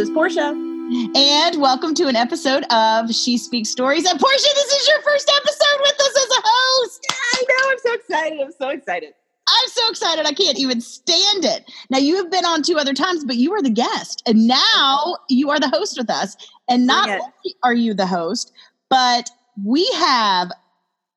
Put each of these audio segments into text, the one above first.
is Portia. And welcome to an episode of She Speaks Stories. And Portia, this is your first episode with us as a host. I know. I'm so excited. I'm so excited. I'm so excited. I can't even stand it. Now, you have been on two other times, but you were the guest. And now you are the host with us. And not Yes. only are you the host, but we have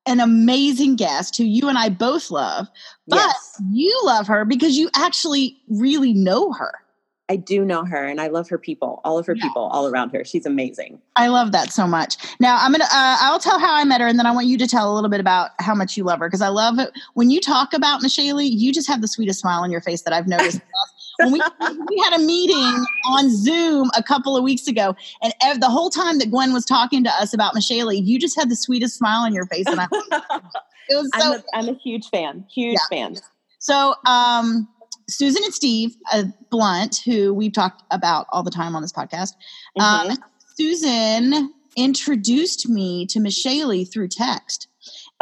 an amazing guest who you and I both love. But Yes. you love her because you actually really know her. I do know her and I love her people, all of her Yeah. people all around her. She's amazing. I love that so much. Now I'm gonna uh, I'll tell how I met her, and then I want you to tell a little bit about how much you love her because I love it when you talk about Meshali. You just have the sweetest smile on your face that I've noticed. when we we had a meeting on Zoom a couple of weeks ago, and ev- the whole time that Gwen was talking to us about Meshali, you just had the sweetest smile on your face, and I, it was so I'm, a, I'm a huge fan, huge fan. so, um, Susan and Steve uh, Blunt, who we've talked about all the time on this podcast, um, Mhm. Susan introduced me to Meshali through text.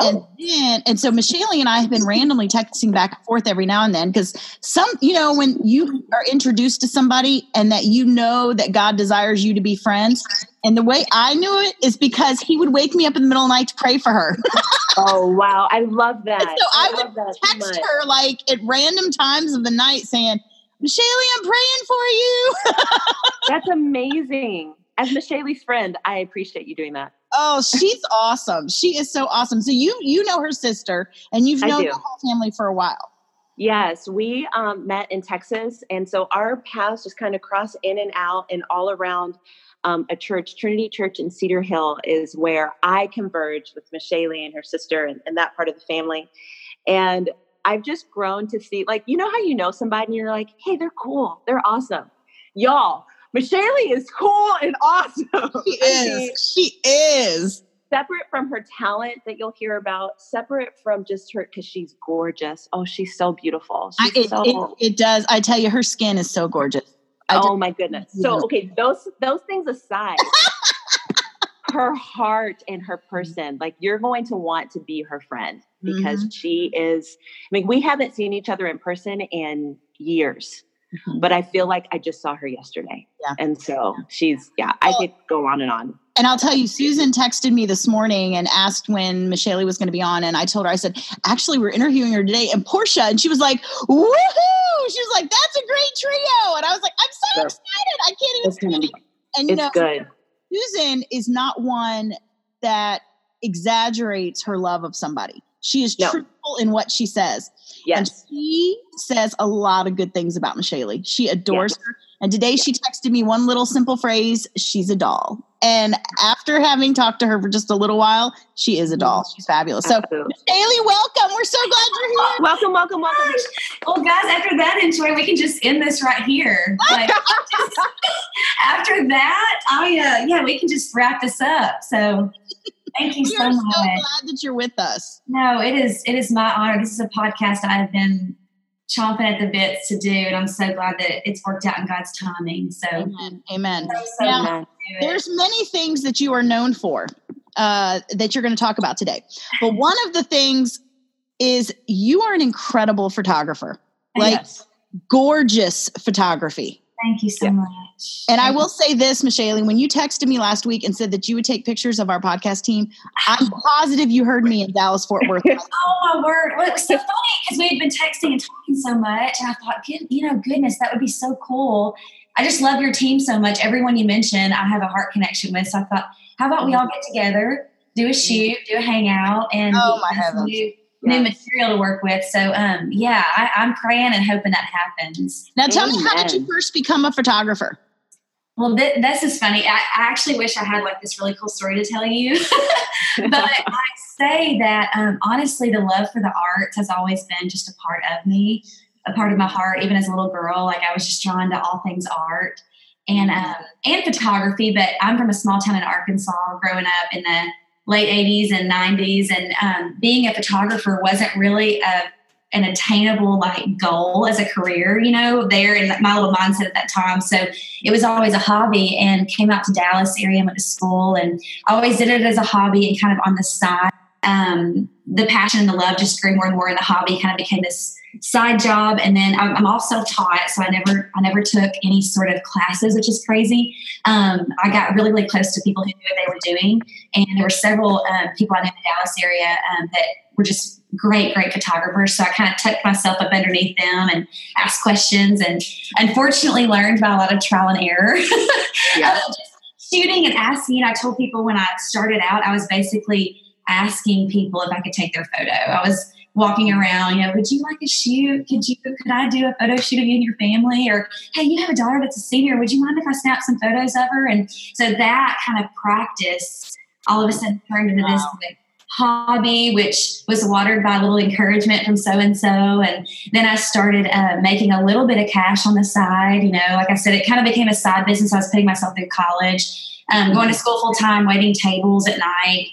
And Oh. then, and so Meshali and I have been randomly texting back and forth every now and then because some, you know, when you are introduced to somebody and that you know that God desires you to be friends, and the way I knew it is because he would wake me up in the middle of the night to pray for her. oh, wow. I love that. so I would love that so text her like at random times of the night saying, Meshali, I'm praying for you. That's amazing. As Meshali's friend, I appreciate you doing that. Oh, she's awesome. She is so awesome. So you you know her sister and you've known the whole family for a while. Yes, we um, met in Texas. And so our paths just kind of cross in and out and all around um, a church. Trinity Church in Cedar Hill is where I converged with Meshali and her sister and, and that part of the family. And I've just grown to see, like, you know how you know somebody and you're like, hey, they're cool, they're awesome. Y'all, Meshali is cool and awesome. She I mean, is. She is. separate from her talent that you'll hear about, separate from just her because she's gorgeous. Oh, she's so beautiful. I, She's it, so it, it does. I tell you, her skin is so gorgeous. I oh just- my goodness. So okay, those those things aside, her heart and her person, like you're going to want to be her friend because Mm-hmm. she is. I mean, we haven't seen each other in person in years, Mhm. but I feel like I just saw her yesterday. Yeah. And so she's yeah. I Well- could go on and on. And I'll tell you, Susan texted me this morning and asked when Meshali was going to be on. And I told her, I said, actually, we're interviewing her today. And Portia, and she was like, woohoo! She was like, that's a great trio. And I was like, I'm so Sure. excited. I can't even It's gonna be. And you It's know, good. Susan is not one that exaggerates her love of somebody. She is No. truthful in what she says. And she says a lot of good things about Meshali. She adores her. And today she texted me one little simple phrase she's a doll. And after having talked to her for just a little while, she is a doll. She's fabulous. So, Absolutely. Meshali, welcome. We're so glad you're here. welcome, welcome, welcome. Well, guys, after that enjoy. we can just end this right here. Like, just- after that, I uh, yeah, we can just wrap this up. So, thank you so much. We so are so glad that you're with us. No, it is it is my honor. This is a podcast I have been chomping at the bits to do, and I'm so glad that it's worked out in God's timing. So, Amen. Amen. So Now, glad Amen. to do it. There's many things that you are known for uh, that you're going to talk about today. But one of the things is you are an incredible photographer, like Yes. gorgeous photography. Thank you so Yeah. much. And I will say this, Meshali, when you texted me last week and said that you would take pictures of our podcast team, I'm positive you heard me in Dallas, Fort Worth. Oh my word! Well, it was so funny because we had been texting and talking so much, and I thought, good, you know, goodness, that would be so cool. I just love your team so much. Everyone you mentioned, I have a heart connection with. So I thought, how about we all get together, do a shoot, do a hangout, and Oh, my heavens. New, new material to work with. So, um, yeah, I, I'm praying and hoping that happens. Now, tell me, how did you first become a photographer? Well, th- this is funny. I, I actually wish I had like this really cool story to tell you. but I say that um, honestly, the love for the arts has always been just a part of me, a part of my heart. Even as a little girl, like I was just drawn to all things art and um, and photography. But I'm from a small town in Arkansas, growing up in the late '80s and '90s, and um, being a photographer wasn't really a an attainable like goal as a career, you know, there in my little mindset at that time. So it was always a hobby and came out to Dallas area went to school and always did it as a hobby and kind of on the side. um, the passion and the love just grew more and more, and the hobby kind of became this side job. And then I'm, I'm all self taught, so I never I never took any sort of classes, which is crazy. Um, I got really really close to people who knew what they were doing, and there were several um, people I knew in the Dallas area um, that were just great, great photographers. So I kind of tucked myself up underneath them and asked questions and unfortunately learned by a lot of trial and error. Yeah. shooting and asking. I told people when I started out, I was basically asking people if I could take their photo. I was walking around, you know, would you like a shoot? Could you could I do a photo shoot of you and your family? Or hey, you have a daughter that's a senior. Would you mind if I snap some photos of her? And so that kind of practice all of a sudden turned into wow. this like, hobby, which was watered by a little encouragement from so and so. And then I started uh, making a little bit of cash on the side. You know, like I said, it kind of became a side business. I was putting myself through college, um, going to school full time, waiting tables at night,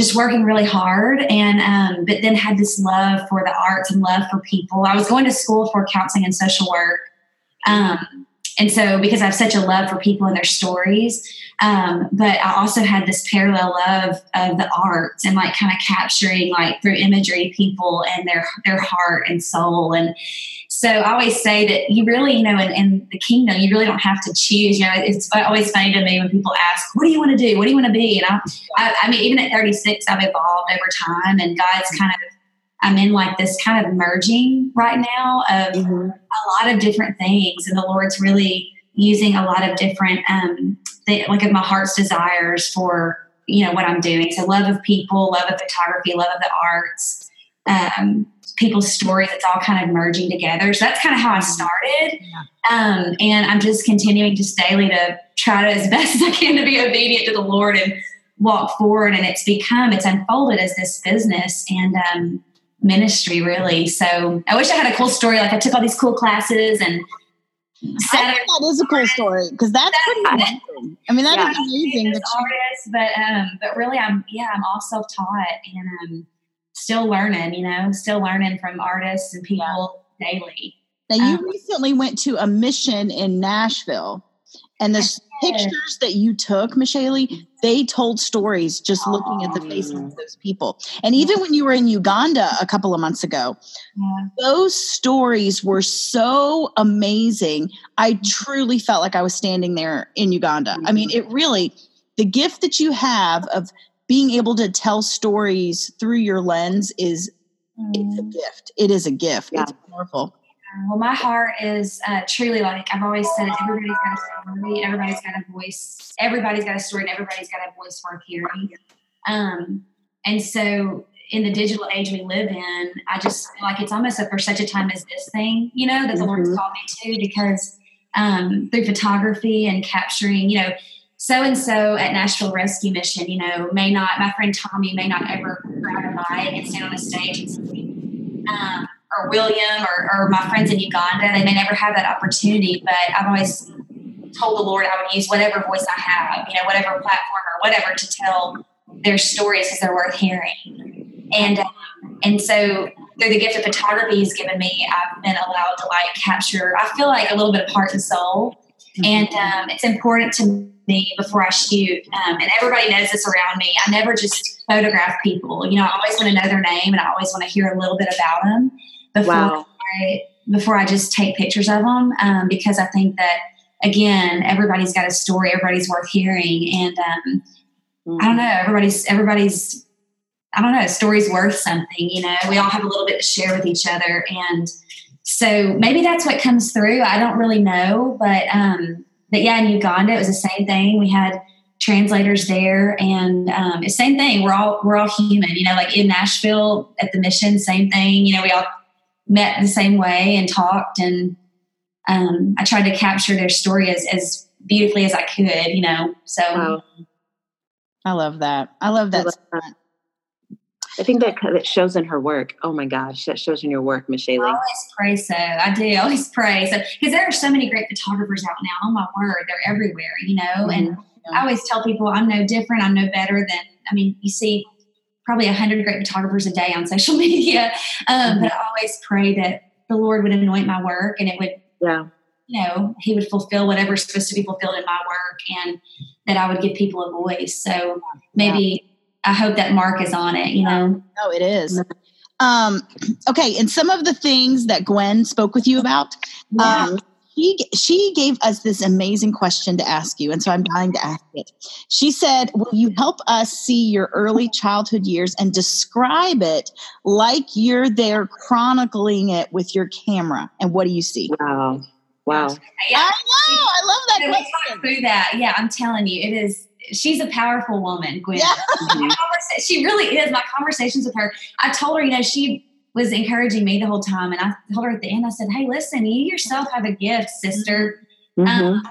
just working really hard. And um, but then had this love for the arts and love for people. I was going to school for counseling and social work. Um, and so, because I have such a love for people and their stories, um, but I also had this parallel love of the arts and like kind of capturing like through imagery people and their their heart and soul. And so I always say that you really, you know, in, in the kingdom, you really don't have to choose. You know, it's always funny to me when people ask, "What do you want to do? What do you want to be?" And I, I, I mean, even at 36, I've evolved over time, and God's kind of I'm in like this kind of merging right now of mm-hmm. a lot of different things, and the Lord's really using a lot of different, um, th- like of my heart's desires for you know what I'm doing. So love of people, love of photography, love of the arts, um, people's stories. It's all kind of merging together. So that's kind of how I started, um, and I'm just continuing just daily to try to as best as I can to be obedient to the Lord and walk forward. And it's become it's unfolded as this business and. Um, ministry really. So I wish I had a cool story. Like I took all these cool classes and that is a cool story because that's, pretty amazing. I mean, that yeah, is amazing. artist, but um, but really, I'm yeah, I'm all self taught and um, still learning. You know, still learning from artists and people daily. Now, you um, recently went to a mission in Nashville, and the pictures that you took, Meshali, they told stories just looking at the faces of those people. And even when you were in Uganda a couple of months ago, yeah. those stories were so amazing. I truly felt like I was standing there in Uganda. I mean, it really, the gift that you have of being able to tell stories through your lens is mm. it's a gift. It is a gift. Yeah. It's powerful. Well, my heart is uh, truly like I've always said it. Everybody's got a story. Everybody's got a voice. Everybody's got a story, and everybody's got a voice worth hearing. Um, and so, in the digital age we live in, I just feel like it's almost a, for such a time as this thing, you know, that the mm-hmm. Lord's called me to because um, through photography and capturing, you know, so and so at Nashville Rescue Mission, you know, may not, my friend Tommy may not ever grab a mic and stand on a stage and. Um, or William or, or my friends in Uganda. They may never have that opportunity, but I've always told the Lord I would use whatever voice I have, you know, whatever platform or whatever to tell their stories because they're worth hearing. And um, and so through the gift of photography He's given me, I've been allowed to like capture. I feel like a little bit of heart and soul, mm-hmm. and um, it's important to me before I shoot. Um, and everybody knows this around me. I never just photograph people. You know, I always want to know their name, and I always want to hear a little bit about them before wow. I, before I just take pictures of them um, because I think that again everybody's got a story everybody's worth hearing and um, mm-hmm. I don't know everybody's everybody's I don't know story's worth something you know we all have a little bit to share with each other and so maybe that's what comes through I don't really know but um, but yeah in Uganda it was the same thing we had translators there and um, same thing we're all we're all human you know like in nashville at the mission same thing you know we all met the same way and talked and um, I tried to capture their story as, as beautifully as I could, you know. So wow. I love that. I love that. I, love that. I think that that shows in her work. Oh my gosh, that shows in your work, Meshali. I always pray so. I do. Always pray so because there are so many great photographers out now. Oh my word, they're everywhere, you know. Mm-hmm. And I always tell people I'm no different. I'm no better than. I mean, you see probably a hundred great photographers a day on social media. Um, mm-hmm. But I always pray that the Lord would anoint my work and it would, yeah, you know, He would fulfill whatever's supposed to be fulfilled in my work, and that I would give people a voice. So maybe. Yeah. I hope that mark is on it, you know. Oh, it is. Um, okay, and some of the things that Gwen spoke with you about, yeah. um, she she gave us this amazing question to ask you, and so I'm dying to ask it. She said, "Will you help us see your early childhood years and describe it like you're there chronicling it with your camera? And what do you see?" Wow, wow! Yeah. I know. I love that so question. Through that, yeah, I'm telling you, it is she's a powerful woman, Gwen. Yeah. she really is. My conversations with her, I told her, you know, she was encouraging me the whole time. And I told her at the end, I said, Hey, listen, you yourself have a gift, sister. Mm-hmm. Um,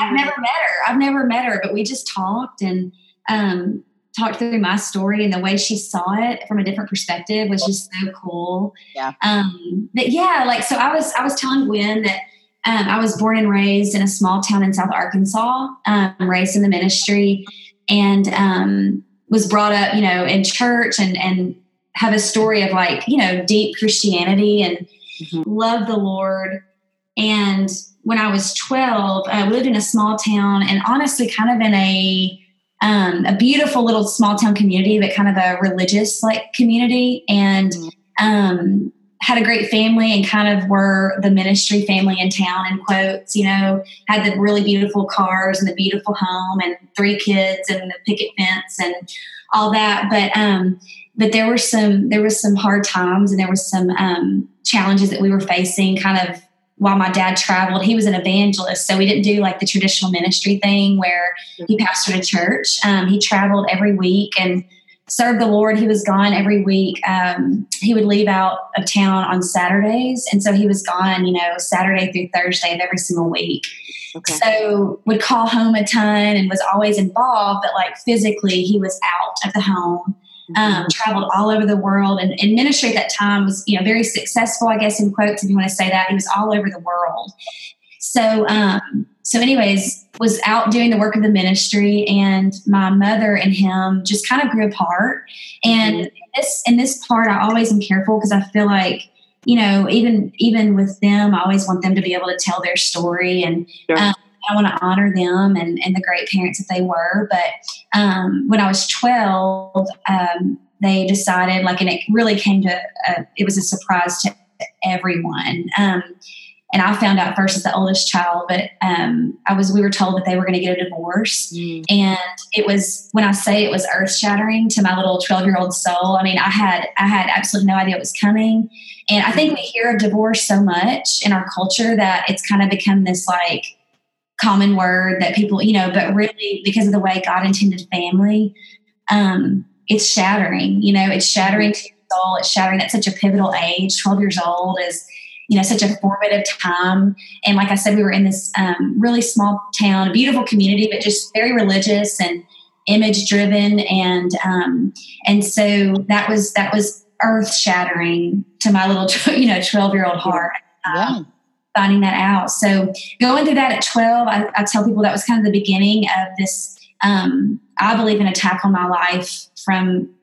I've never met her. I've never met her, but we just talked and um, talked through my story and the way she saw it from a different perspective was just so cool. Yeah. Um, but yeah, like, so I was, I was telling Gwen that um, I was born and raised in a small town in South Arkansas, um, raised in the ministry, and um, was brought up, you know, in church and and have a story of like, you know, deep Christianity and mm-hmm. love the Lord. And when I was 12, I lived in a small town and honestly, kind of in a um, a beautiful little small town community, but kind of a religious like community. And mm-hmm. um, had a great family and kind of were the ministry family in town in quotes you know had the really beautiful cars and the beautiful home and three kids and the picket fence and all that but um but there were some there was some hard times and there was some um challenges that we were facing kind of while my dad traveled he was an evangelist so we didn't do like the traditional ministry thing where he pastored a church um, he traveled every week and served the Lord. He was gone every week. Um, he would leave out of town on Saturdays. And so he was gone, you know, Saturday through Thursday of every single week. Okay. So would call home a ton and was always involved, but like physically he was out of the home. Um, mm-hmm. traveled all over the world and, and ministry at that time was you know very successful i guess in quotes if you want to say that he was all over the world so um, so anyways was out doing the work of the ministry and my mother and him just kind of grew apart and mm-hmm. this in this part i always am careful because i feel like you know even even with them i always want them to be able to tell their story and sure. um, i want to honor them and, and the great parents that they were but um, when i was 12 um, they decided like and it really came to a, it was a surprise to everyone um, and I found out first as the oldest child, but um, I was we were told that they were going to get a divorce, mm. and it was when I say it was earth shattering to my little twelve year old soul. I mean, I had I had absolutely no idea it was coming, and I think we hear of divorce so much in our culture that it's kind of become this like common word that people you know, but really because of the way God intended family, um, it's shattering. You know, it's shattering to your soul. It's shattering at such a pivotal age. Twelve years old is you know such a formative time and like i said we were in this um, really small town a beautiful community but just very religious and image driven and um, and so that was that was earth shattering to my little you know 12 year old heart um, finding that out so going through that at 12 I, I, tell people that was kind of the beginning of this um, i believe an attack on my life from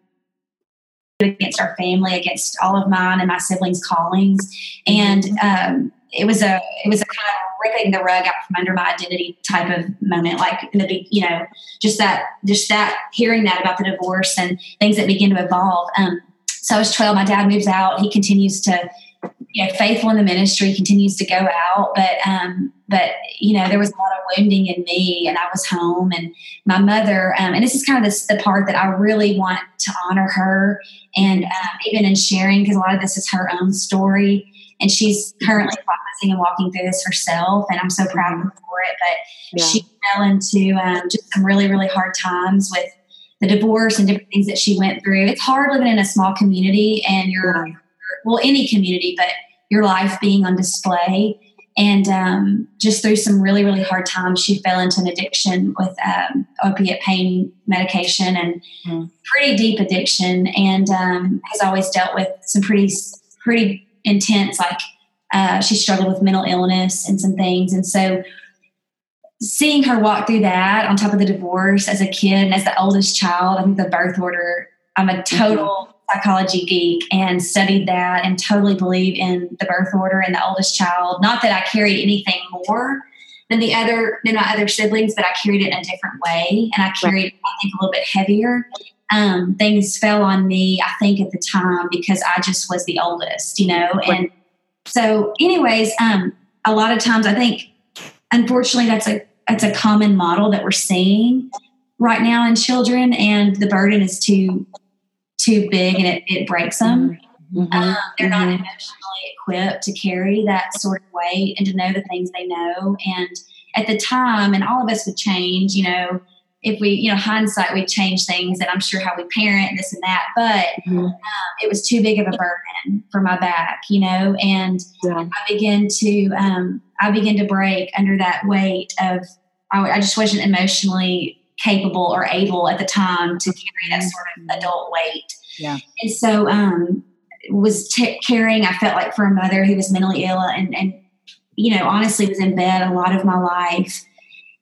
against our family, against all of mine and my siblings' callings, and mm-hmm. um, it was a it was a kind of ripping the rug out from under my identity type of moment. Like in the big, you know, just that just that hearing that about the divorce and things that begin to evolve. Um, so I was twelve. My dad moves out. He continues to you know, faithful in the ministry, continues to go out. But, um, but, you know, there was a lot of wounding in me and I was home and my mother, um, and this is kind of the, the part that I really want to honor her. And, um, even in sharing, because a lot of this is her own story and she's currently processing and walking through this herself. And I'm so proud of her for it. But yeah. she fell into, um, just some really, really hard times with, the divorce and different things that she went through. It's hard living in a small community and you're well, any community, but your life being on display. And um, just through some really, really hard times, she fell into an addiction with um, opiate pain medication and mm. pretty deep addiction, and um, has always dealt with some pretty, pretty intense. Like uh, she struggled with mental illness and some things, and so seeing her walk through that on top of the divorce as a kid and as the oldest child, I think the birth order. I'm a total psychology geek and studied that and totally believe in the birth order and the oldest child. Not that I carried anything more than the other than my other siblings, but I carried it in a different way and I carried I think a little bit heavier. um, things fell on me, I think, at the time because I just was the oldest, you know. And so, anyways, um, a lot of times I think, unfortunately, that's a that's a common model that we're seeing right now in children, and the burden is too too big and it, it breaks them. Mm-hmm. Um, they're not mm-hmm. emotionally equipped to carry that sort of weight and to know the things they know. And at the time, and all of us would change, you know, if we, you know, hindsight, we change things and I'm sure how we parent and this and that. But mm-hmm. um, it was too big of a burden for my back, you know, and yeah. I began to, um, I began to break under that weight of, I, I just wasn't emotionally capable or able at the time to carry that sort of adult weight. Yeah. And so, um, was t- caring, I felt like for a mother who was mentally ill and, and, you know, honestly was in bed a lot of my life.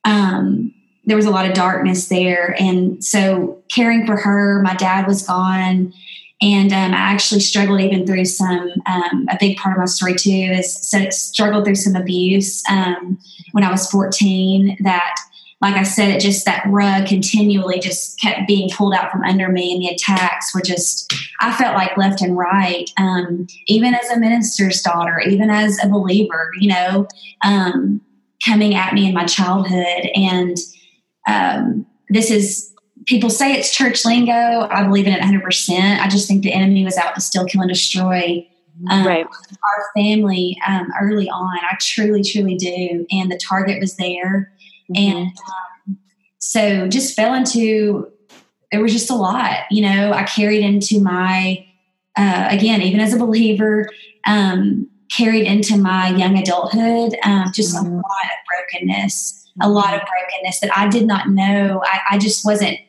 Um, there was a lot of darkness there. And so caring for her, my dad was gone. And um, I actually struggled even through some, um, a big part of my story too is so struggled through some abuse um, when I was 14 that like I said, it just that rug continually just kept being pulled out from under me, and the attacks were just, I felt like left and right. Um, even as a minister's daughter, even as a believer, you know, um, coming at me in my childhood. And um, this is, people say it's church lingo. I believe in it 100%. I just think the enemy was out to still kill, and destroy. Um, right. Our family um, early on, I truly, truly do. And the target was there Mm-hmm. And um, so just fell into, it was just a lot, you know, I carried into my, uh, again, even as a believer, um, carried into my young adulthood, um, just mm-hmm. a lot of brokenness, a lot of brokenness that I did not know. I, I just wasn't,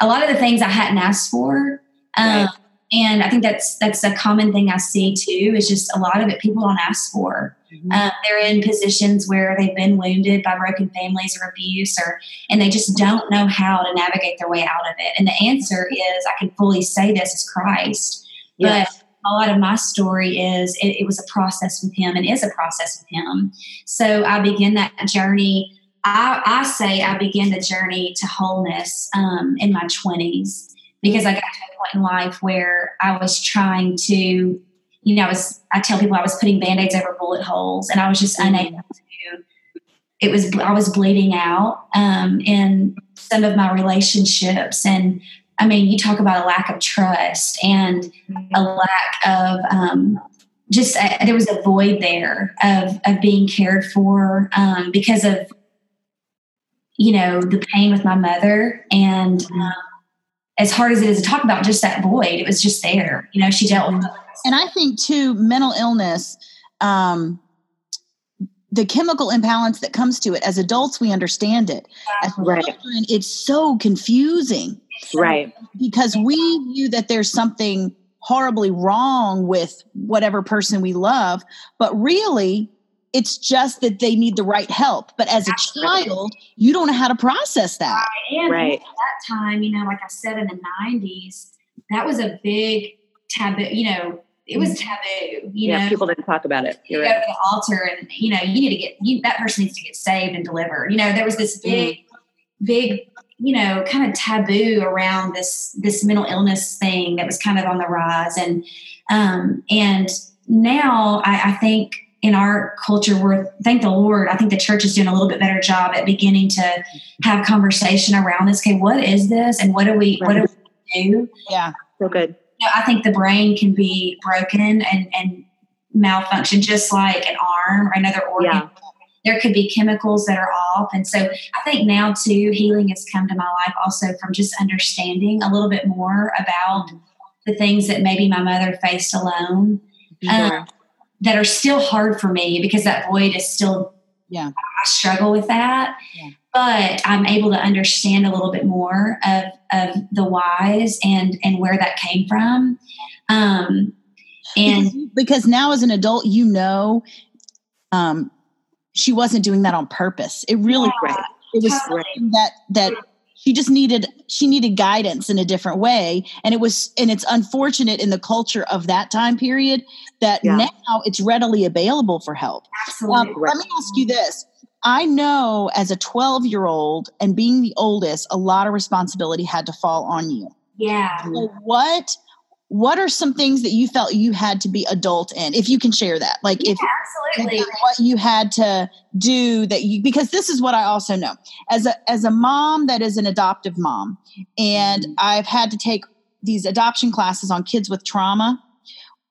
a lot of the things I hadn't asked for. Um, right. And I think that's that's a common thing I see too. Is just a lot of it people don't ask for. Mm-hmm. Um, they're in positions where they've been wounded by broken families or abuse, or and they just don't know how to navigate their way out of it. And the answer is, I can fully say this is Christ. Yes. But a lot of my story is it, it was a process with Him and is a process with Him. So I begin that journey. I, I say I began the journey to wholeness um, in my twenties because I got to a point in life where I was trying to you know, I was I tell people I was putting band-aids over bullet holes and I was just mm-hmm. unable to it was I was bleeding out um, in some of my relationships and I mean you talk about a lack of trust and a mm-hmm. lack of um, just uh, there was a void there of of being cared for um, because of you know the pain with my mother and um, as hard as it is to talk about just that void it was just there you know she dealt with and I think too, mental illness, um, the chemical imbalance that comes to it. As adults, we understand it. As right. children, it's so confusing. Right. Because we knew that there's something horribly wrong with whatever person we love, but really it's just that they need the right help. But as a child, you don't know how to process that. Right. And right. at that time, you know, like I said in the 90s, that was a big taboo, you know, it was mm-hmm. taboo. You yeah, know, people didn't talk about it. You're you right. go to the altar, and you know, you need to get you, that person needs to get saved and delivered. You know, there was this big, mm. big, you know, kind of taboo around this this mental illness thing that was kind of on the rise, and um, and now I, I think in our culture we're thank the lord i think the church is doing a little bit better job at beginning to have conversation around this okay what is this and what do we what do we do? Yeah. So good. Know, I think the brain can be broken and, and malfunction just like an arm or another organ. Yeah. There could be chemicals that are off. And so I think now too, healing has come to my life also from just understanding a little bit more about the things that maybe my mother faced alone. Um, that are still hard for me because that void is still, yeah, I struggle with that. Yeah but I'm able to understand a little bit more of, of the whys and and where that came from. Um, and because, because now as an adult, you know, um, she wasn't doing that on purpose. It really right. it was something that that she just needed she needed guidance in a different way and it was and it's unfortunate in the culture of that time period that yeah. now it's readily available for help Absolutely. Um, let me ask you this I know as a 12 year old and being the oldest, a lot of responsibility had to fall on you. Yeah. So what what are some things that you felt you had to be adult in if you can share that like yeah, if absolutely what you had to do that you because this is what i also know as a as a mom that is an adoptive mom and mm-hmm. i've had to take these adoption classes on kids with trauma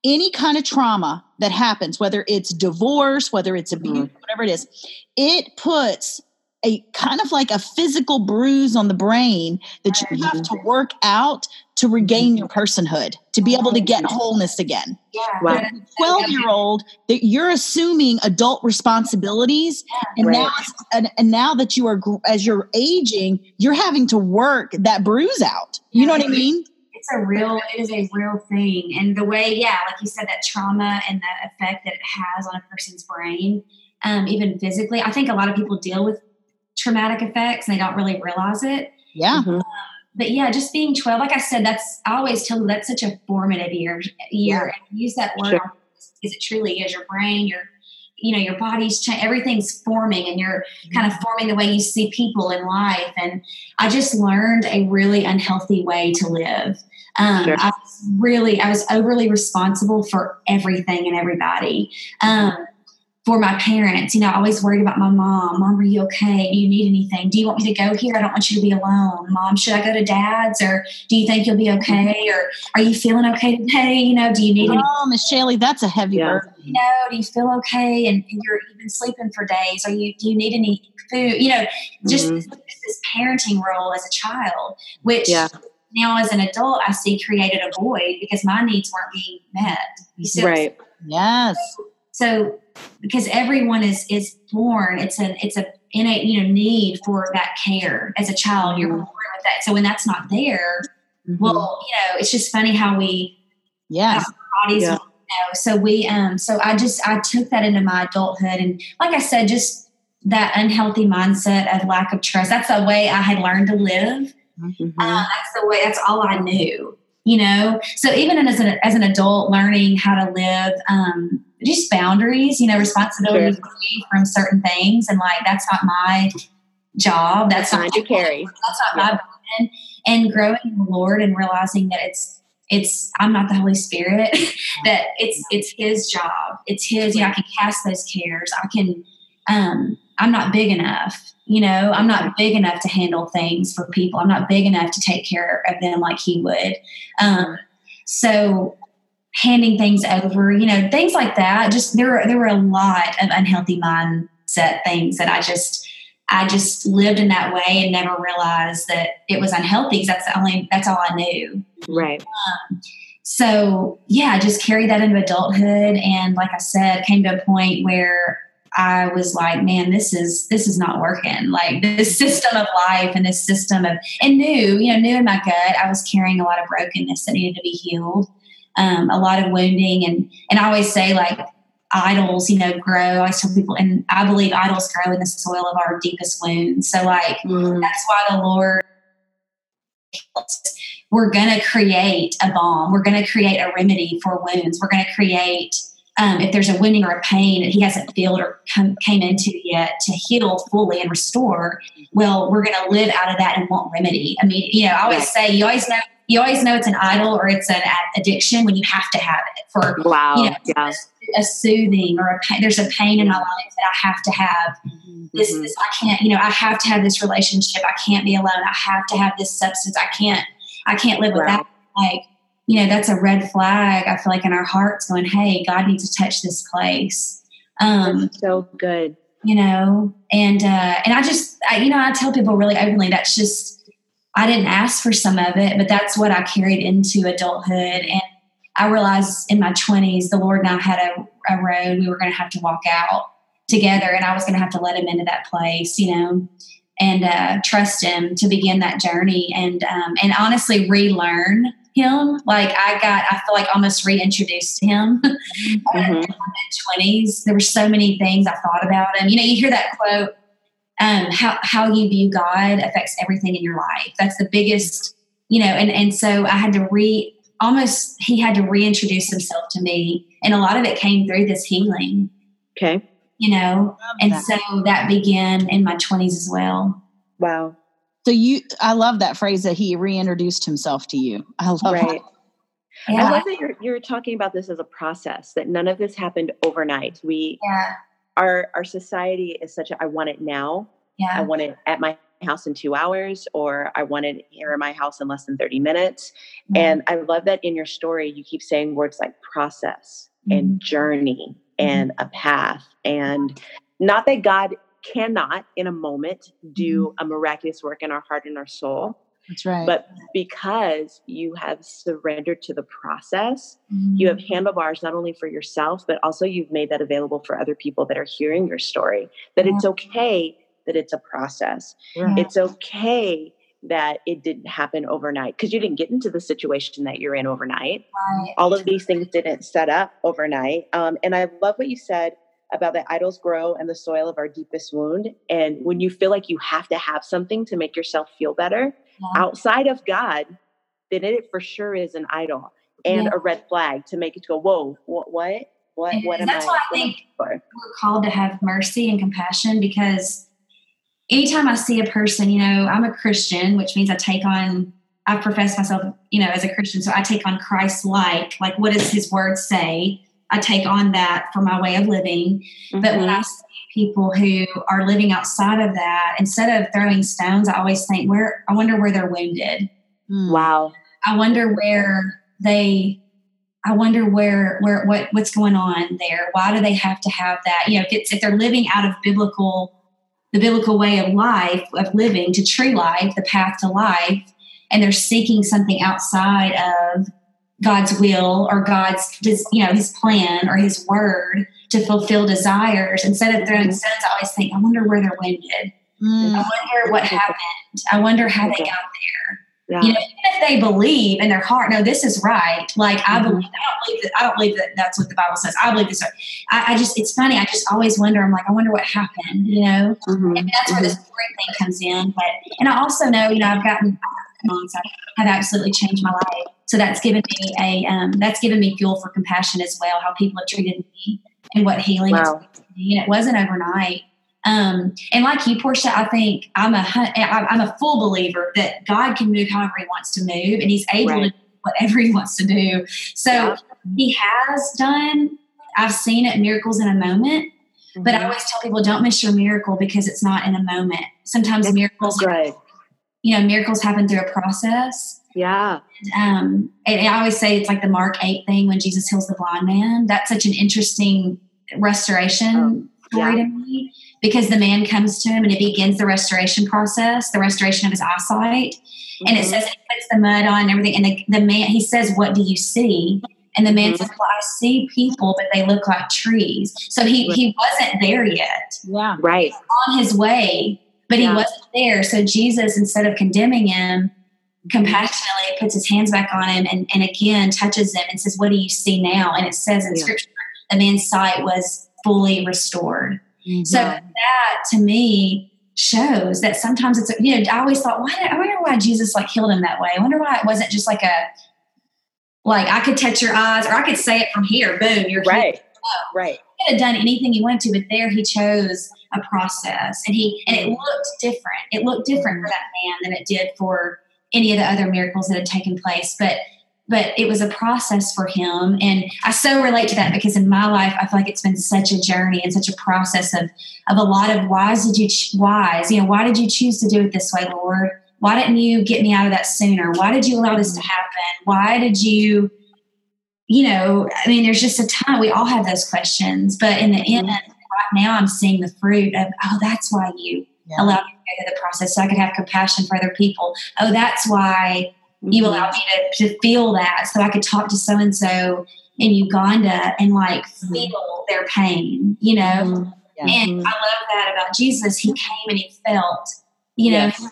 any kind of trauma that happens whether it's divorce whether it's abuse mm-hmm. whatever it is it puts a kind of like a physical bruise on the brain that you have to work out to regain your personhood, to be able to get wholeness again. Yeah. Wow. 12 year old that you're assuming adult responsibilities and right. now and, and, now that you are as you're aging you're having to work that bruise out you know what i mean it's a real it is a real thing and the way yeah like you said that trauma and the effect that it has on a person's brain um, even physically i think a lot of people deal with traumatic effects and they don't really realize it. Yeah. Mm-hmm. Um, but yeah, just being 12, like I said, that's, I always tell you that's such a formative year, year. And use that word sure. because it truly is your brain, your, you know, your body's, changing. everything's forming and you're mm-hmm. kind of forming the way you see people in life. And I just learned a really unhealthy way to live. Um, sure. I was really, I was overly responsible for everything and everybody. Um, for my parents. You know, I always worried about my mom. Mom, are you okay? Do you need anything? Do you want me to go here? I don't want you to be alone. Mom, should I go to dad's or do you think you'll be okay? Or are you feeling okay today? You know, do you need any? Oh, Meshali, that's a heavy yeah. burden. You know, do you feel okay? And, and you're even sleeping for days. Are you, do you need any food? You know, just mm-hmm. this, this, parenting role as a child, which yeah. now as an adult, I see created a void because my needs weren't being met. You right. Yes. So because everyone is is born, it's an it's a innate you know need for that care as a child. You're mm-hmm. born with that. So when that's not there, mm-hmm. well, you know, it's just funny how we yes bodies. Yeah. You know, so we um so I just I took that into my adulthood and like I said, just that unhealthy mindset of lack of trust. That's the way I had learned to live. Mm-hmm. Uh, that's the way. That's all I knew. You know. So even as an as an adult, learning how to live um, just boundaries, you know, responsibilities sure. from certain things. And like, that's not my job. That's not to carry. That's not yeah. my burden. And growing in the Lord and realizing that it's, it's, I'm not the Holy Spirit, that it's, it's his job. It's his, you know, I can cast those cares. I can, um, I'm not big enough. You know, I'm not big enough to handle things for people. I'm not big enough to take care of them like he would. Um, so handing things over, you know, things like that. Just there were there were a lot of unhealthy mindset things that I just I just lived in that way and never realized that it was unhealthy because that's the only that's all I knew. Right. Um, so yeah, I just carried that into adulthood and like I said, came to a point where I was like, man, this is this is not working. Like this system of life and this system of and knew, you know, knew in my gut I was carrying a lot of brokenness that needed to be healed um, a lot of wounding. And, and I always say, like, idols, you know, grow. I tell people, and I believe idols grow in the soil of our deepest wounds. So, like, mm. that's why the Lord, we're going to create a balm. We're going to create a remedy for wounds. We're going to create, um, if there's a wounding or a pain that He hasn't filled or come, came into yet, to heal fully and restore. Well, we're going to live out of that and want remedy. I mean, you know, I always say, you always know you always know it's an idol or it's an addiction when you have to have it for wow, you know, yeah. a, a, soothing or a pain. There's a pain in my life that I have to have. Mm-hmm. This, this, I can't, you know, I have to have this relationship. I can't be alone. I have to have this substance. I can't, I can't live wow. without. Like, you know, that's a red flag. I feel like in our hearts, going, "Hey, God needs to touch this place." Um, that's so good, you know, and uh, and I just, I, you know, I tell people really openly that's just I didn't ask for some of it, but that's what I carried into adulthood. And I realized in my 20s, the Lord and I had a, a road we were going to have to walk out together, and I was going to have to let Him into that place, you know, and uh, trust Him to begin that journey, and um, and honestly relearn Him. Like I got, I feel like almost reintroduced to Him mm-hmm. in my 20s. There were so many things I thought about Him. You know, you hear that quote um, how how you view God affects everything in your life. That's the biggest, you know. And and so I had to re almost he had to reintroduce himself to me, and a lot of it came through this healing. Okay, you know, and that. so that began in my twenties as well. Wow. So you, I love that phrase that he reintroduced himself to you. I love right. Yeah. I love that you're, you're talking about this as a process. That none of this happened overnight. We, yeah. Our our society is such a I want it now. Yeah. I want it at my house in two hours, or I want it here in my house in less than thirty minutes. Mm-hmm. And I love that in your story you keep saying words like process mm-hmm. and journey and mm-hmm. a path, and not that God cannot in a moment do mm-hmm. a miraculous work in our heart and our soul. That's right. But because you have surrendered to the process, mm-hmm. you have mm-hmm. handlebars not only for yourself, but also you've made that available for other people that are hearing your story. That yeah. it's okay that it's a process. Yeah. It's okay that it didn't happen overnight because you didn't get into the situation that you're in overnight. Right. All of these things didn't set up overnight. Um, and I love what you said about that idols grow in the soil of our deepest wound. And when you feel like you have to have something to make yourself feel better yeah. outside of God, then it for sure is an idol and yeah. a red flag to make it go, whoa, what, what, what, what am that's I? That's why I think we're called to have mercy and compassion because anytime I see a person, you know, I'm a Christian, which means I take on, I profess myself, you know, as a Christian. So I take on Christ like, like what does his word say? I take on that for my way of living. Mm-hmm. But when I mm-hmm. see people who are living outside of that, instead of throwing stones, I always think, where I wonder where they're wounded. Hmm. Wow. I wonder where they I wonder where where what what's going on there. Why do they have to have that? You know, if it's if they're living out of biblical the biblical way of life of living to true life, the path to life, and they're seeking something outside of God's will or God's, you know, his plan or his word to fulfill desires. Instead of throwing stones, I always think, I wonder where they're winded. Mm. I wonder what happened. I wonder how they got there. Yeah. You know, even if they believe in their heart, no, this is right. Like I mm-hmm. believe, I don't believe that. I don't believe that that's what the Bible says. I believe this. I, I just, it's funny. I just always wonder. I'm like, I wonder what happened. You know, mm-hmm. and that's where mm-hmm. story thing comes in. But and I also know, you know, I've gotten have absolutely changed my life. So that's given me a um, that's given me fuel for compassion as well. How people have treated me and what healing wow. me. And it wasn't overnight. Um, and like you, Portia, I think I'm a I'm a full believer that God can move however He wants to move, and He's able right. to do whatever He wants to do. So yeah. He has done. I've seen it miracles in a moment, mm-hmm. but I mm-hmm. always tell people don't miss your miracle because it's not in a moment. Sometimes That's miracles, right. You know, miracles happen through a process. Yeah. Um, and I always say it's like the Mark 8 thing when Jesus heals the blind man. That's such an interesting restoration oh, story yeah. to me because the man comes to him and it begins the restoration process, the restoration of his eyesight. Mm-hmm. And it mm-hmm. says he puts the mud on and everything. And the, the man, he says, What do you see? And the man mm-hmm. says, Well, I see people, but they look like trees. So he, he wasn't there yet. Yeah. Right. on his way, but yeah. he wasn't there. So Jesus, instead of condemning him, compassionately puts his hands back on him and, and again touches him and says, What do you see now? And it says in yeah. scripture, the man's sight was fully restored. Mm-hmm. So that to me shows that sometimes it's, you know, I always thought, why, I wonder why Jesus like healed him that way. I wonder why it wasn't just like a, like I could touch your eyes or I could say it from here, boom, you're right. Oh, right. He could have done anything he wanted to, but there he chose a process. And he, and it looked different. It looked different for that man than it did for any of the other miracles that had taken place. But but it was a process for him. And i so relate to that because in my life i feel like it's been such a journey and such a process of of a lot of whys did you ch- whys you know why did you choose to do it this way lord? Why didn't you get me out of that sooner? Why did you allow this to happen? Why did you you know i mean there's just a ton. We all have those questions. But in the mm-hmm. end right now i'm seeing the fruit of oh that's why you yeah. allowed me to go through the process so i could have compassion for other people oh that's why you mm-hmm. allowed me to, to feel that so I could talk to so and so in Uganda and like mm-hmm. feel their pain, you know? Mm-hmm. Yeah. And I love that about Jesus. He came and he felt, you know, he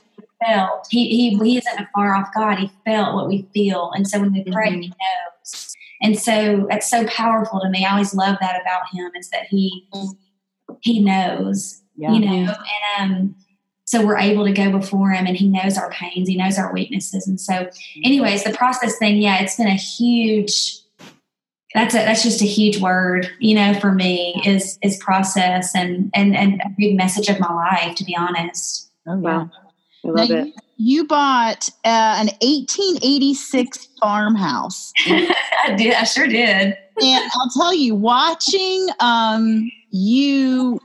felt. He, he, he isn't a far off God. He felt what we feel. And so when we pray, he knows. And so it's so powerful to me. I always love that about him is that he he knows, yeah. you know, and um so we're able to go before him and he knows our pains he knows our weaknesses and so anyways the process thing yeah it's been a huge that's a, that's just a huge word you know for me is is process and and and a big message of my life to be honest oh wow I love Now, it. you, you bought uh, an 1886 farmhouse. I did. I sure did. and I'll tell you, watching um, you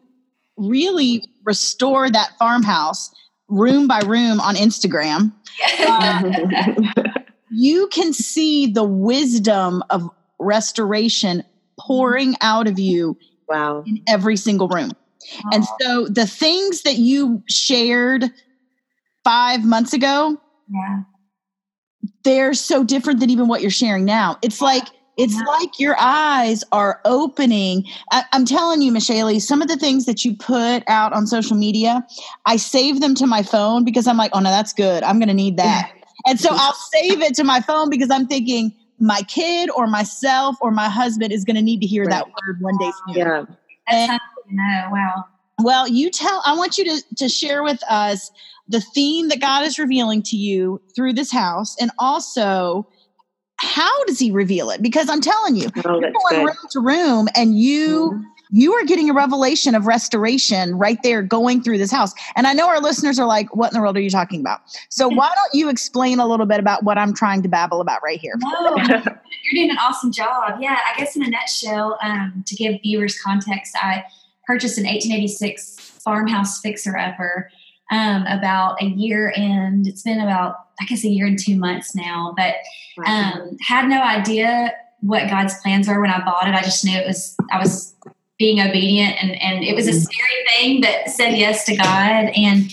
really restore that farmhouse room by room on Instagram, you can see the wisdom of restoration pouring out of you wow. in every single room. And so the things that you shared five months ago, yeah. they're so different than even what you're sharing now. It's like it's Yeah. like your eyes are opening. I, I'm telling you, Meshali, some of the things that you put out on social media, I save them to my phone because I'm like, oh no, that's good. I'm going to need that. And so I'll save it to my phone because I'm thinking my kid or myself or my husband is going to need to hear that word one day soon. Yeah. That's something. Wow. Well, you tell, I want you to, to share with us the theme that God is revealing to you through this house and also how does he reveal it? Because I'm telling you, Oh, you're going good. room to room and you Mhm. you are getting a revelation of restoration right there going through this house. And I know our listeners are like, what in the world are you talking about? So why don't you explain a little bit about what I'm trying to babble about right here? No, you're doing an awesome job. Yeah, I guess in a nutshell, um, to give viewers context, I purchased an 1886 farmhouse fixer upper um, about a year and it's been about, I guess, a year and two months now. But um, had no idea what God's plans were when I bought it. I just knew it was, I was being obedient and, and it was a scary thing, but said yes to God and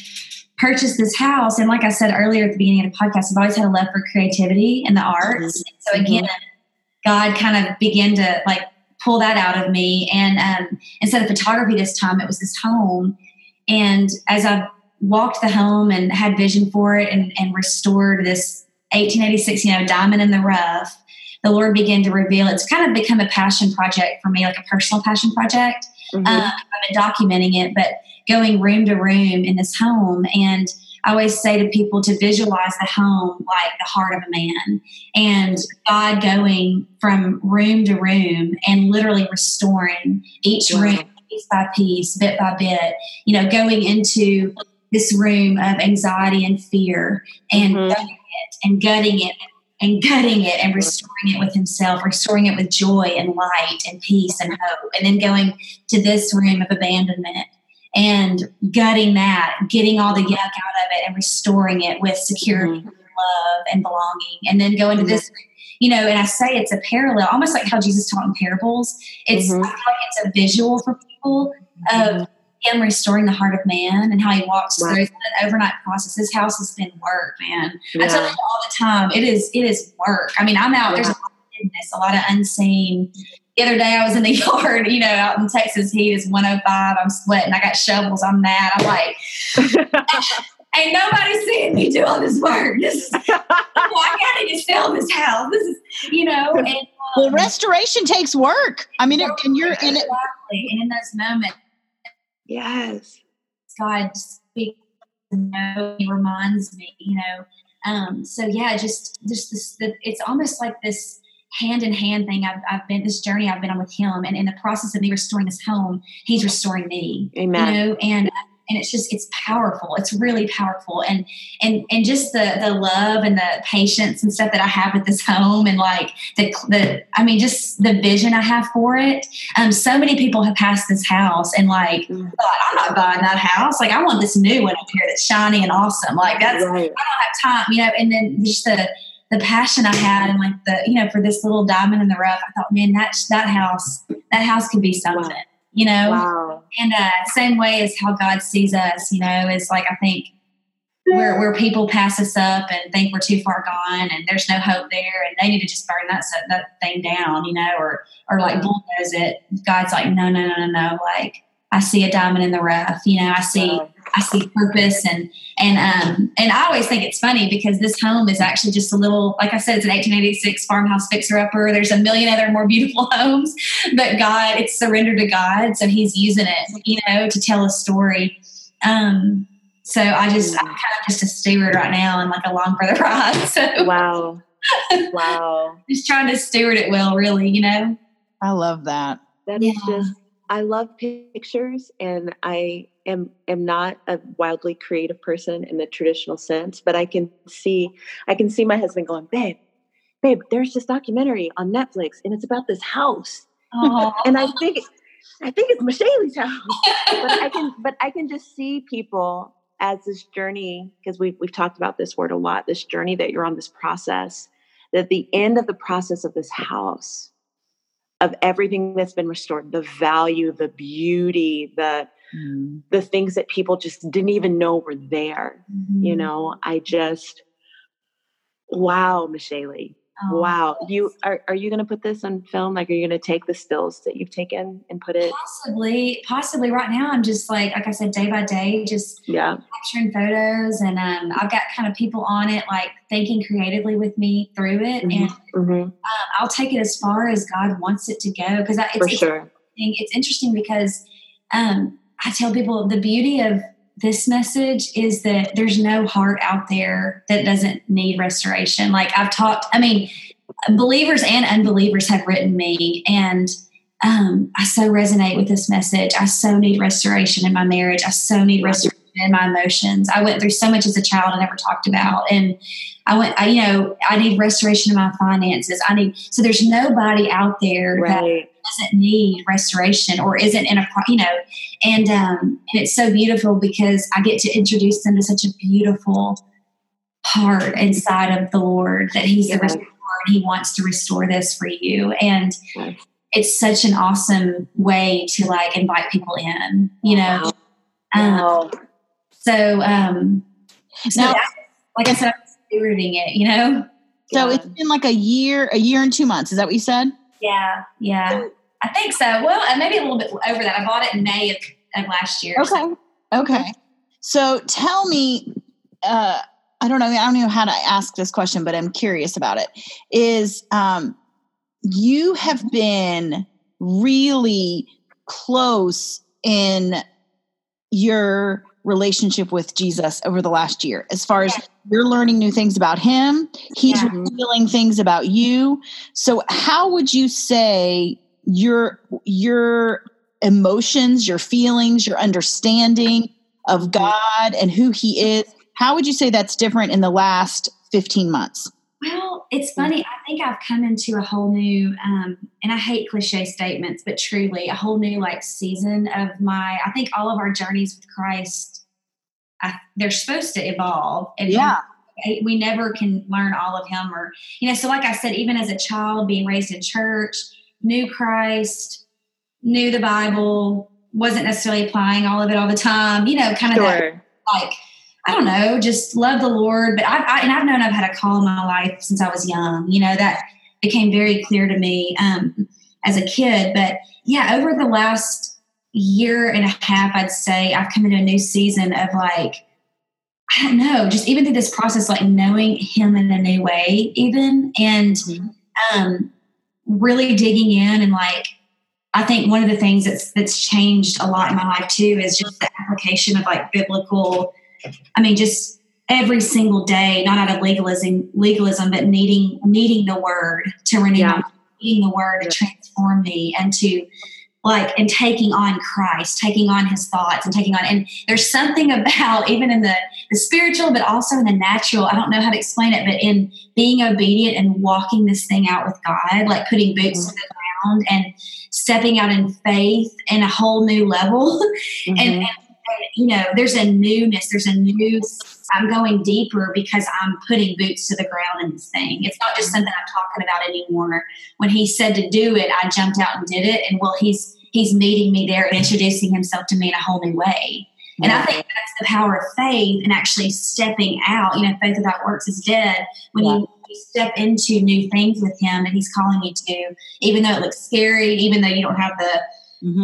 purchased this house. And like I said earlier at the beginning of the podcast, I've always had a love for creativity and the arts. And so again, God kind of began to like pull that out of me. And um, instead of photography this time, it was this home. And as I walked the home and had vision for it and, and restored this 1886, you know, diamond in the rough, the Lord began to reveal it's kind of become a passion project for me, like a personal passion project. Mhm. Um, I've been documenting it, but going room to room in this home. And I always say to people to visualize the home like the heart of a man and God going from room to room and literally restoring each Wow. room piece by piece, bit by bit, you know, going into this room of anxiety and fear and Mhm. gutting it and gutting it and gutting it and restoring it with himself, restoring it with joy and light and peace and hope, and then going to this room of abandonment and gutting that, getting all the yuck out of it and restoring it with security, Mhm. love, and belonging, and then going to this. You know, and I say it's a parallel, almost like how Jesus taught in parables. It's Mhm. Like it's a visual for people of him restoring the heart of man and how he walks Wow. through that overnight process. This house has been work, man. I tell Yeah. people all the time, it is it is work. I mean, I'm out. There's a lot of hiddenness, a lot of unseen. The other day, I was in the yard, you know, out in Texas. Heat is 105. I'm sweating. I got shovels. I'm mad. I'm like, ain't nobody seeing me do all this work. This is, I gotta get sell this house. This is, you know, and um, Well, restoration takes work. I mean, it, and you're in it. exactly. And in those moments, yes. God speaks, he reminds me, you know. Um, so yeah, just just this, the, it's almost like this hand in hand thing. I've, I've been this journey I've been on with him, and in the process of me restoring this home, he's restoring me. Amen. You know, and and it's just it's powerful. It's really powerful, and and and just the the love and the patience and stuff that I have with this home, and like the the I mean, just the vision I have for it. Um, so many people have passed this house and like Mm. I'm not buying that house. Like I want this new one up here that's shiny and awesome. Like that's Right. I don't have time, you know. And then just the the passion I had and like the you know for this little diamond in the rough, I thought, man, that that house that house could be something. You know. Wow. And uh, same way as how God sees us, you know, is like I think where where people pass us up and think we're too far gone and there's no hope there and they need to just burn that that thing down, you know, or or like bulldoze it. God's like, no, no, no, no, no. Like I see a diamond in the rough, you know. I see Wow. I see purpose and and um and I always think it's funny because this home is actually just a little like I said it's an 1886 farmhouse fixer upper. There's a million other more beautiful homes, but God it's surrendered to God, so He's using it, you know, to tell a story. Um, so I just I'm kind of just a steward right now and like along for the ride. So Wow. Wow. just trying to steward it well, really, you know. I love that. That is Yeah. just I love pictures and I am am not a wildly creative person in the traditional sense, but I can see I can see my husband going, babe, babe, there's this documentary on Netflix and it's about this house. and I think I think it's Meshali's house. but I can but I can just see people as this journey, because we've we've talked about this word a lot, this journey that you're on this process, that the end of the process of this house, of everything that's been restored, the value, the beauty, the mm. the things that people just didn't even know were there. Mm-hmm. You know, I just wow, Meshali Oh, wow. You are are you going to put this on film? Like, are you going to take the stills that you've taken and put it? Possibly, possibly. Right now, I'm just like, like I said, day by day, just yeah, capturing photos, and um, I've got kind of people on it, like thinking creatively with me through it, mm-hmm. and mm-hmm. Um, I'll take it as far as God wants it to go. Because for it's, sure, it's interesting because um, I tell people the beauty of this message is that there's no heart out there that doesn't need restoration. Like I've talked, I mean, believers and unbelievers have written me, and um, I so resonate with this message. I so need restoration in my marriage. I so need restoration in my emotions. I went through so much as a child I never talked about, and I went. I, you know, I need restoration in my finances. I need. So there's nobody out there right. that doesn't need restoration or isn't in a you know and um and it's so beautiful because i get to introduce them to such a beautiful part inside of the lord that he's the restorer and he wants to restore this for you. And it's such an awesome way to like invite people in you know? Wow. um, so um so now, like i said i'm stewarding it you know? So yeah. it's been like a year a year and two months. Is that what you said yeah, yeah. I think so. Well, maybe a little bit over that. I bought it in May of, of last year. Okay. So. Okay. So tell me, uh, I don't know. I don't know how to ask this question, but I'm curious about it. Is um, you have been really close in your relationship with Jesus over the last year as far as you're learning new things about him he's yeah. revealing things about you so how would you say your your emotions your feelings your understanding of mm-hmm. god and who he is how would you say that's different in the last 15 months well it's funny i think i've come into a whole new um, and i hate cliche statements but truly a whole new like season of my i think all of our journeys with christ I, they're supposed to evolve and yeah we never can learn all of him or you know so like i said even as a child being raised in church knew Christ, knew the Bible, wasn't necessarily applying all of it all the time, you know, kind of sure. that, like, I don't know, just love the Lord. But I, I, and I've known I've had a call in my life since I was young, you know, that became very clear to me um, as a kid. But yeah, over the last year and a half, I'd say I've come into a new season of like, I don't know, just even through this process, like knowing him in a new way, even. And mm-hmm. um, really digging in and like I think one of the things that's that's changed a lot in my life too is just the application of like biblical I mean just every single day, not out of legalism legalism, but needing needing the word to renew yeah. needing the word to transform me and to like and taking on Christ, taking on his thoughts and taking on and there's something about even in the the spiritual but also in the natural, I don't know how to explain it, but in being obedient and walking this thing out with God, like putting boots mm-hmm. to the ground and stepping out in faith in a whole new level. Mm-hmm. And, and, you know, there's a newness, there's a new I'm going deeper because I'm putting boots to the ground in this thing. It's not just something I'm talking about anymore. When he said to do it, I jumped out and did it. And well, he's he's meeting me there and introducing himself to me in a whole new way. And I think that's the power of faith and actually stepping out. You know, faith without works is dead. When yeah. you, you step into new things with him and he's calling you to, even though it looks scary, even though you don't have the mm-hmm.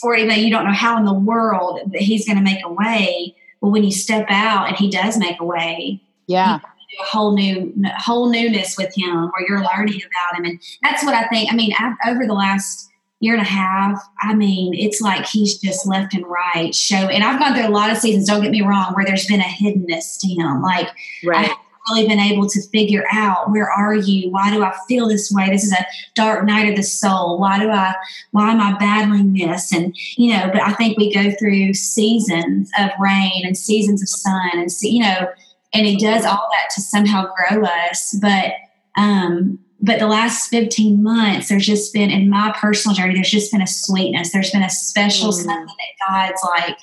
for it, even you don't know how in the world that he's going to make a way, But when you step out and he does make a way, yeah, a whole new whole newness with him, or you're learning about him, and that's what I think. I mean, I've, over the last year and a half, I mean, it's like he's just left and right show. And I've gone through a lot of seasons. Don't get me wrong, where there's been a hiddenness to him. Like right. Really been able to figure out where are you? Why do I feel this way? This is a dark night of the soul. Why do I, why am I battling this? And, you know, but I think we go through seasons of rain and seasons of sun and, see, you know, and it does all that to somehow grow us. But, um, but the last 15 months, there's just been, in my personal journey, there's just been a sweetness. There's been a special mm. something that God's like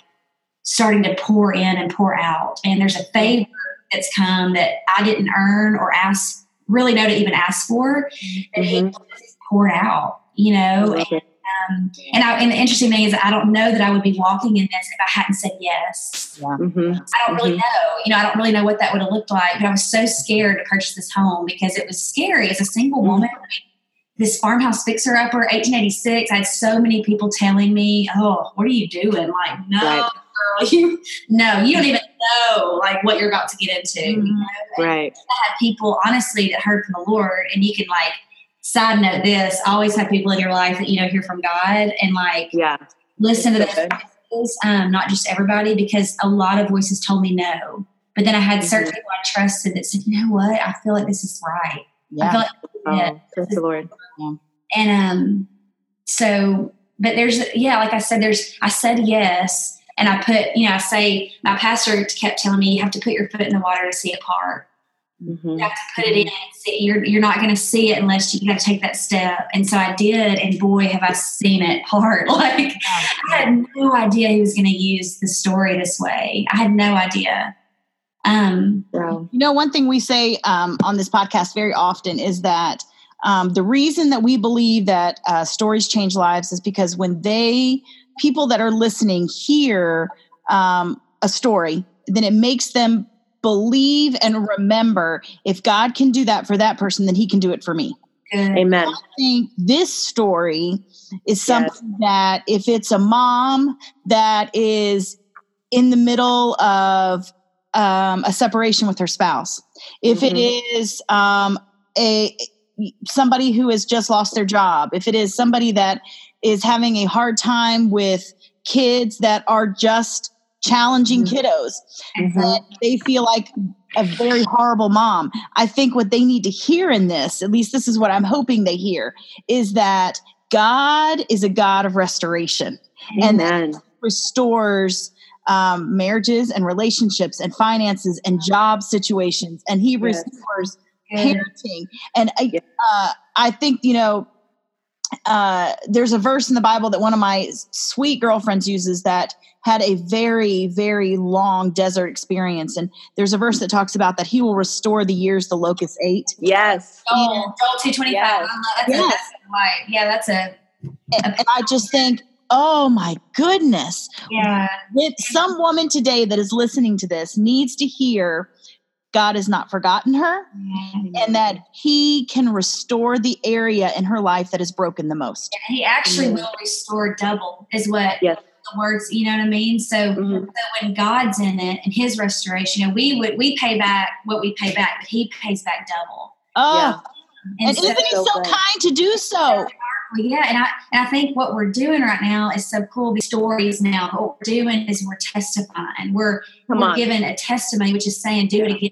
starting to pour in and pour out. And there's a favor that's come that I didn't earn or ask, really know to even ask for, that mm-hmm. He poured out, you know? And, um, and, I, and the interesting thing is, I don't know that I would be walking in this if I hadn't said yes. Yeah. Mm-hmm. I don't really mm-hmm. know. You know, I don't really know what that would have looked like, but I was so scared to purchase this home because it was scary as a single mm-hmm. woman. this farmhouse fixer upper, 1886. I had so many people telling me, "Oh, what are you doing?" Like, no, right girl, you no, you don't even know like what you're about to get into. Mm-hmm. You know? Right. I had people honestly that heard from the Lord, and you can like side note this: always have people in your life that you know hear from God, and like yeah, listen to those voices, um, not just everybody, because a lot of voices told me no. But then I had mm-hmm. certain people I trusted that said, you know what, I feel like this is right. Yeah. I feel like oh, praise the Lord. Yeah. And um, so, but there's yeah, like I said, there's I said yes and I put, you know, I say, my pastor kept telling me, you have to put your foot in the water to see it part. Mm-hmm. You have to put it in. See, you're you're not going to see it unless you, you got to take that step. And so I did, and boy, have I seen it part. Like I had no idea he was going to use the story this way. I had no idea. Um, you know, one thing we say um, on this podcast very often is that um, the reason that we believe that uh, stories change lives is because when they people that are listening hear um, a story, then it makes them believe and remember if God can do that for that person, then he can do it for me. Amen. I think this story is something yes. that if it's a mom that is in the middle of um, a separation with her spouse, if mm-hmm. it is um, a somebody who has just lost their job, if it is somebody that is having a hard time with kids that are just challenging mm-hmm. kiddos mm-hmm. and they feel like a very horrible mom. I think what they need to hear in this, at least this is what I'm hoping they hear, is that God is a God of restoration Amen. and restores um, marriages and relationships and finances and job situations, and He yes. restores parenting. And I, uh, I think you know uh, there's a verse in the Bible that one of my sweet girlfriends uses that had a very, very long desert experience. And there's a verse that talks about that he will restore the years the locust ate. Yes. Oh, Joel 225. Yes. That's yes. A, that's a, yeah, that's a, and, and I just think, oh my goodness. Yeah. With some woman today that is listening to this needs to hear God has not forgotten her mm-hmm. and that he can restore the area in her life that is broken the most. Yeah, he actually mm-hmm. will restore double, is what yes. the words, you know what I mean? So, mm-hmm. so, when God's in it and his restoration, you know, we would we pay back what we pay back, but he pays back double. Oh. Yeah. And, and so, isn't he so, so kind to do so? Yeah, and I and I think what we're doing right now is so cool. These stories now, what we're doing is we're testifying. We're Come we're on. giving a testimony, which is saying, "Do it again."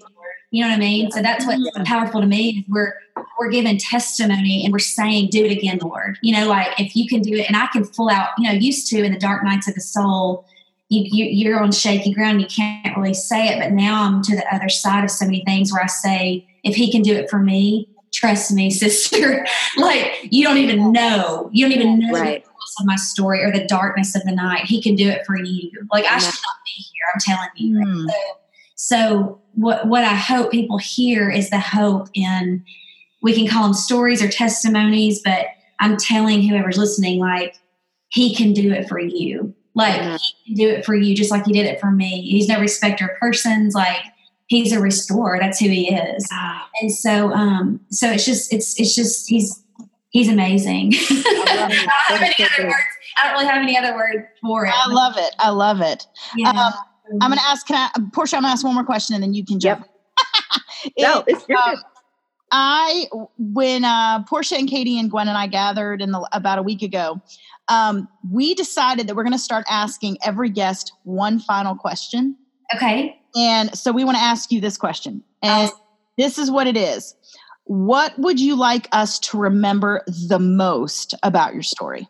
You know what I mean? So that's what's yeah. Mm-hmm. powerful to me. We're we're giving testimony and we're saying, "Do it again, Lord." You know, like if you can do it, and I can full out. You know, used to in the dark nights of the soul, you, you you're on shaky ground. You can't really say it, but now I'm to the other side of so many things where I say, "If He can do it for me, trust me, sister. like you don't even know. You don't even know right. of my story or the darkness of the night. He can do it for you. Like I should not be here. I'm telling you. Mm. So, so what what I hope people hear is the hope in we can call them stories or testimonies, but I'm telling whoever's listening, like he can do it for you. Like he can do it for you just like he did it for me. He's no respecter of persons. Like he's a restorer. That's who he is. And so, um, so it's just, it's, it's just, he's, he's amazing. I, don't I don't really have any other word for it. I love it. I love it. Yeah. Um, I'm going to ask, can I, Portia, I'm going to ask one more question and then you can jump. Yep. no, it's your um, I, when uh, Portia and Katie and Gwen and I gathered in the, about a week ago, um, we decided that we're going to start asking every guest one final question. Okay. And so we want to ask you this question. And This is what it is. What would you like us to remember the most about your story?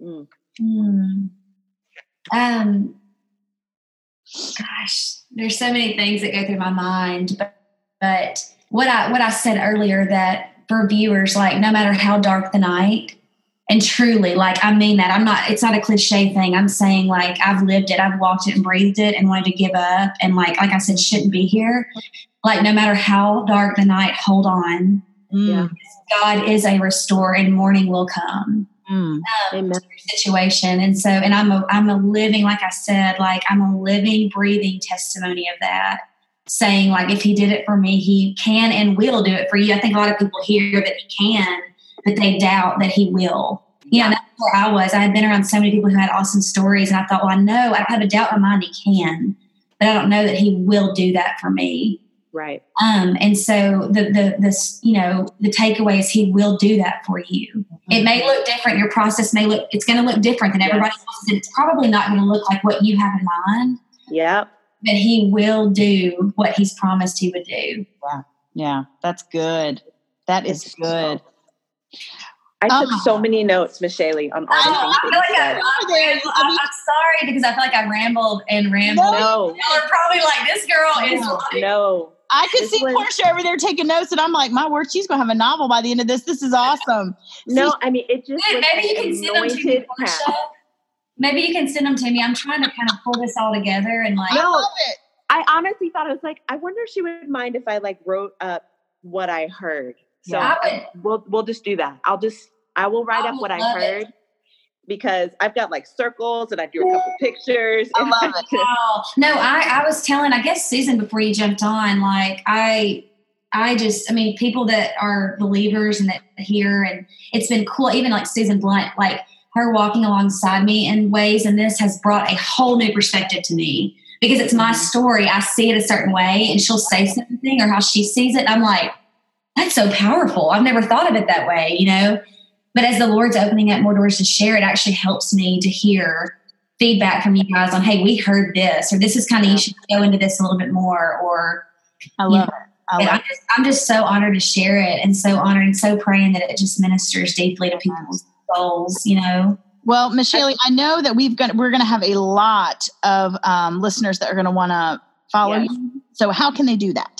Mm. Mm. Um, gosh, there's so many things that go through my mind, but, but what I what I said earlier that for viewers, like no matter how dark the night, and truly, like I mean that. I'm not. It's not a cliche thing. I'm saying like I've lived it, I've walked it and breathed it, and wanted to give up, and like like I said, shouldn't be here. Like no matter how dark the night, hold on. Mm. God is a restorer, and morning will come. Mm. Um, situation, and so, and I'm a I'm a living, like I said, like I'm a living, breathing testimony of that saying like if he did it for me he can and will do it for you i think a lot of people hear that he can but they doubt that he will. You know that's where i was. I had been around so many people who had awesome stories and i thought well i know i don't have a doubt in my mind he can but i don't know that he will do that for me. Right. Um and so the the this you know the takeaway is he will do that for you. Mm-hmm. it may look different. Your process may look it's going to look different than everybody yes. else's it's probably not going to look like what you have in mind. Yeah But he will do what he's promised he would do. Yeah, yeah, that's good. That is good. I took um, so many notes, Meshali, on all I, the things I feel like I, I, am sorry because I feel like I rambled and rambled. No. You're probably like, this girl is no. Like, no. I could see was, Portia over there taking notes, and I'm like, my word, she's gonna have a novel by the end of this. This is awesome. no, I mean, it just Dude, maybe you can send them to me, Portia maybe you can send them to me. I'm trying to kind of pull this all together and like. No, I honestly thought I was like, I wonder if she would mind if I like wrote up what I heard. So yeah, we'll we'll just do that. I'll just I will write I up what I heard. It. Because I've got like circles and I drew a couple pictures. I love it. Wow. No, I, I was telling, I guess Susan before you jumped on, like I I just, I mean, people that are believers and that hear, and it's been cool. Even like Susan Blunt, like her walking alongside me in ways and this has brought a whole new perspective to me because it's my mm-hmm. story i see it a certain way and she'll say something or how she sees it i'm like that's so powerful i've never thought of it that way you know but as the lord's opening up more doors to share it actually helps me to hear feedback from you guys on hey we heard this or this is kind of you should go into this a little bit more or i love know, it I am just, I'm just so honored to share it and so honored and so praying that it just ministers deeply to people's goals, you know. Well, Meshali, I know that we've got we're going to have a lot of um, listeners that are going to want to follow yes. you. So, how can they do that?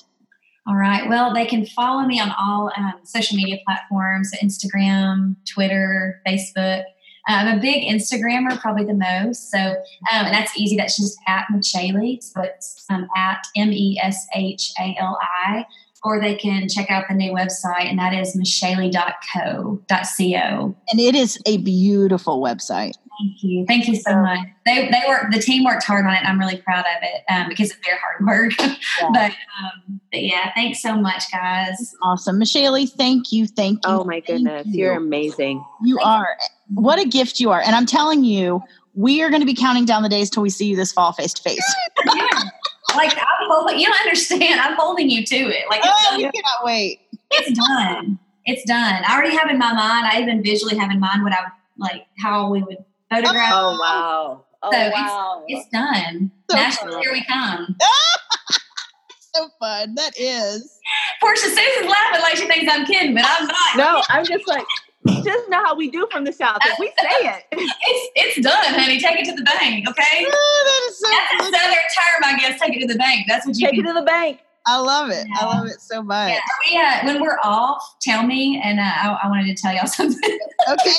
All right. Well, they can follow me on all um, social media platforms: Instagram, Twitter, Facebook. Uh, I'm a big Instagrammer, probably the most. So, um, and that's easy. That's just at Meshali. So it's um, at M E S H A L I or they can check out the new website, and that is michelle.co.co. And it is a beautiful website. Thank you. Thank you so much. They, they work, the team worked hard on it. I'm really proud of it um, because of their hard work. Yeah. but, um, but yeah, thanks so much, guys. awesome. Meshali, thank you. Thank you. Oh my goodness. You. are amazing. You thank are. You. What a gift you are. And I'm telling you, we are going to be counting down the days till we see you this fall face to face. like I'm holding. You don't understand. I'm holding you to it. Like oh, you cannot wait. It's done. It's done. I already have in my mind. I even visually have in mind what I like how we would photograph. Oh wow! Oh so wow! It's, it's done. So Nashville, here we come. so fun. That is. Portia Susan's laughing like she thinks I'm kidding, but I'm not. No, I'm just like just know how we do from the south. If we say it, it's it's done, honey. Take it to the bank, okay? Oh, that is so. That's funny. a southern term, I guess. Take it to the bank. That's what you take can, it to the bank. I love it. Yeah. I love it so much. Yeah, we, uh, when we're off, tell me, and uh, I, I, wanted to tell y'all something. Okay.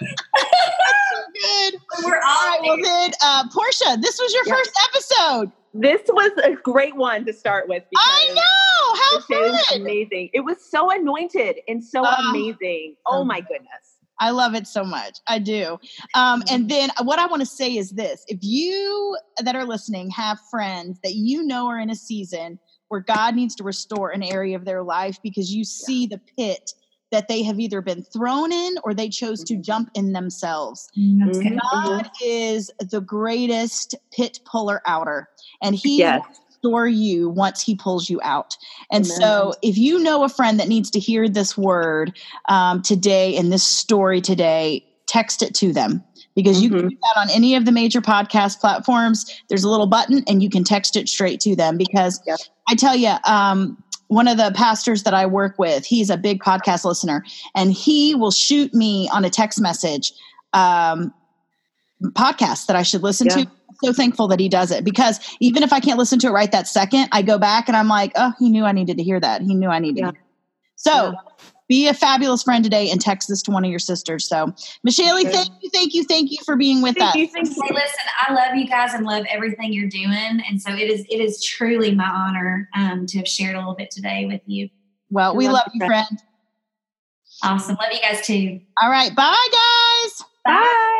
Good. We're off. All right, well then, uh, Portia, this was your first episode. This was a great one to start with. I know how fun! Amazing. It was so anointed and so uh, amazing. Oh my goodness. I love it so much. I do. Um, and then what I want to say is this if you that are listening have friends that you know are in a season where God needs to restore an area of their life because you see yeah. the pit that they have either been thrown in or they chose to mm-hmm. jump in themselves. Mm-hmm. God is the greatest pit puller outer, and He yes. will restore you once He pulls you out. And Amen. so, if you know a friend that needs to hear this word um, today and this story today, text it to them because you can do that on any of the major podcast platforms. There's a little button and you can text it straight to them because Yep. I tell you, um, one of the pastors that I work with, he's a big podcast listener, and he will shoot me on a text message um, podcast that I should listen Yeah. to. I'm so thankful that he does it because even if I can't listen to it right that second, I go back and I'm like, oh, he knew I needed to hear that. He knew I needed. Yeah. To hear. So Yeah. Be a fabulous friend today and text this to one of your sisters. So, Meshali, Sure. thank you, thank you, thank you for being with us. Thank you. Hey, listen, I love you guys and love everything you're doing, and so it is it is truly my honor um, to have shared a little bit today with you. Well, we Love love you, you, friend. friend. Awesome, love you guys too. All right, bye, guys. Bye.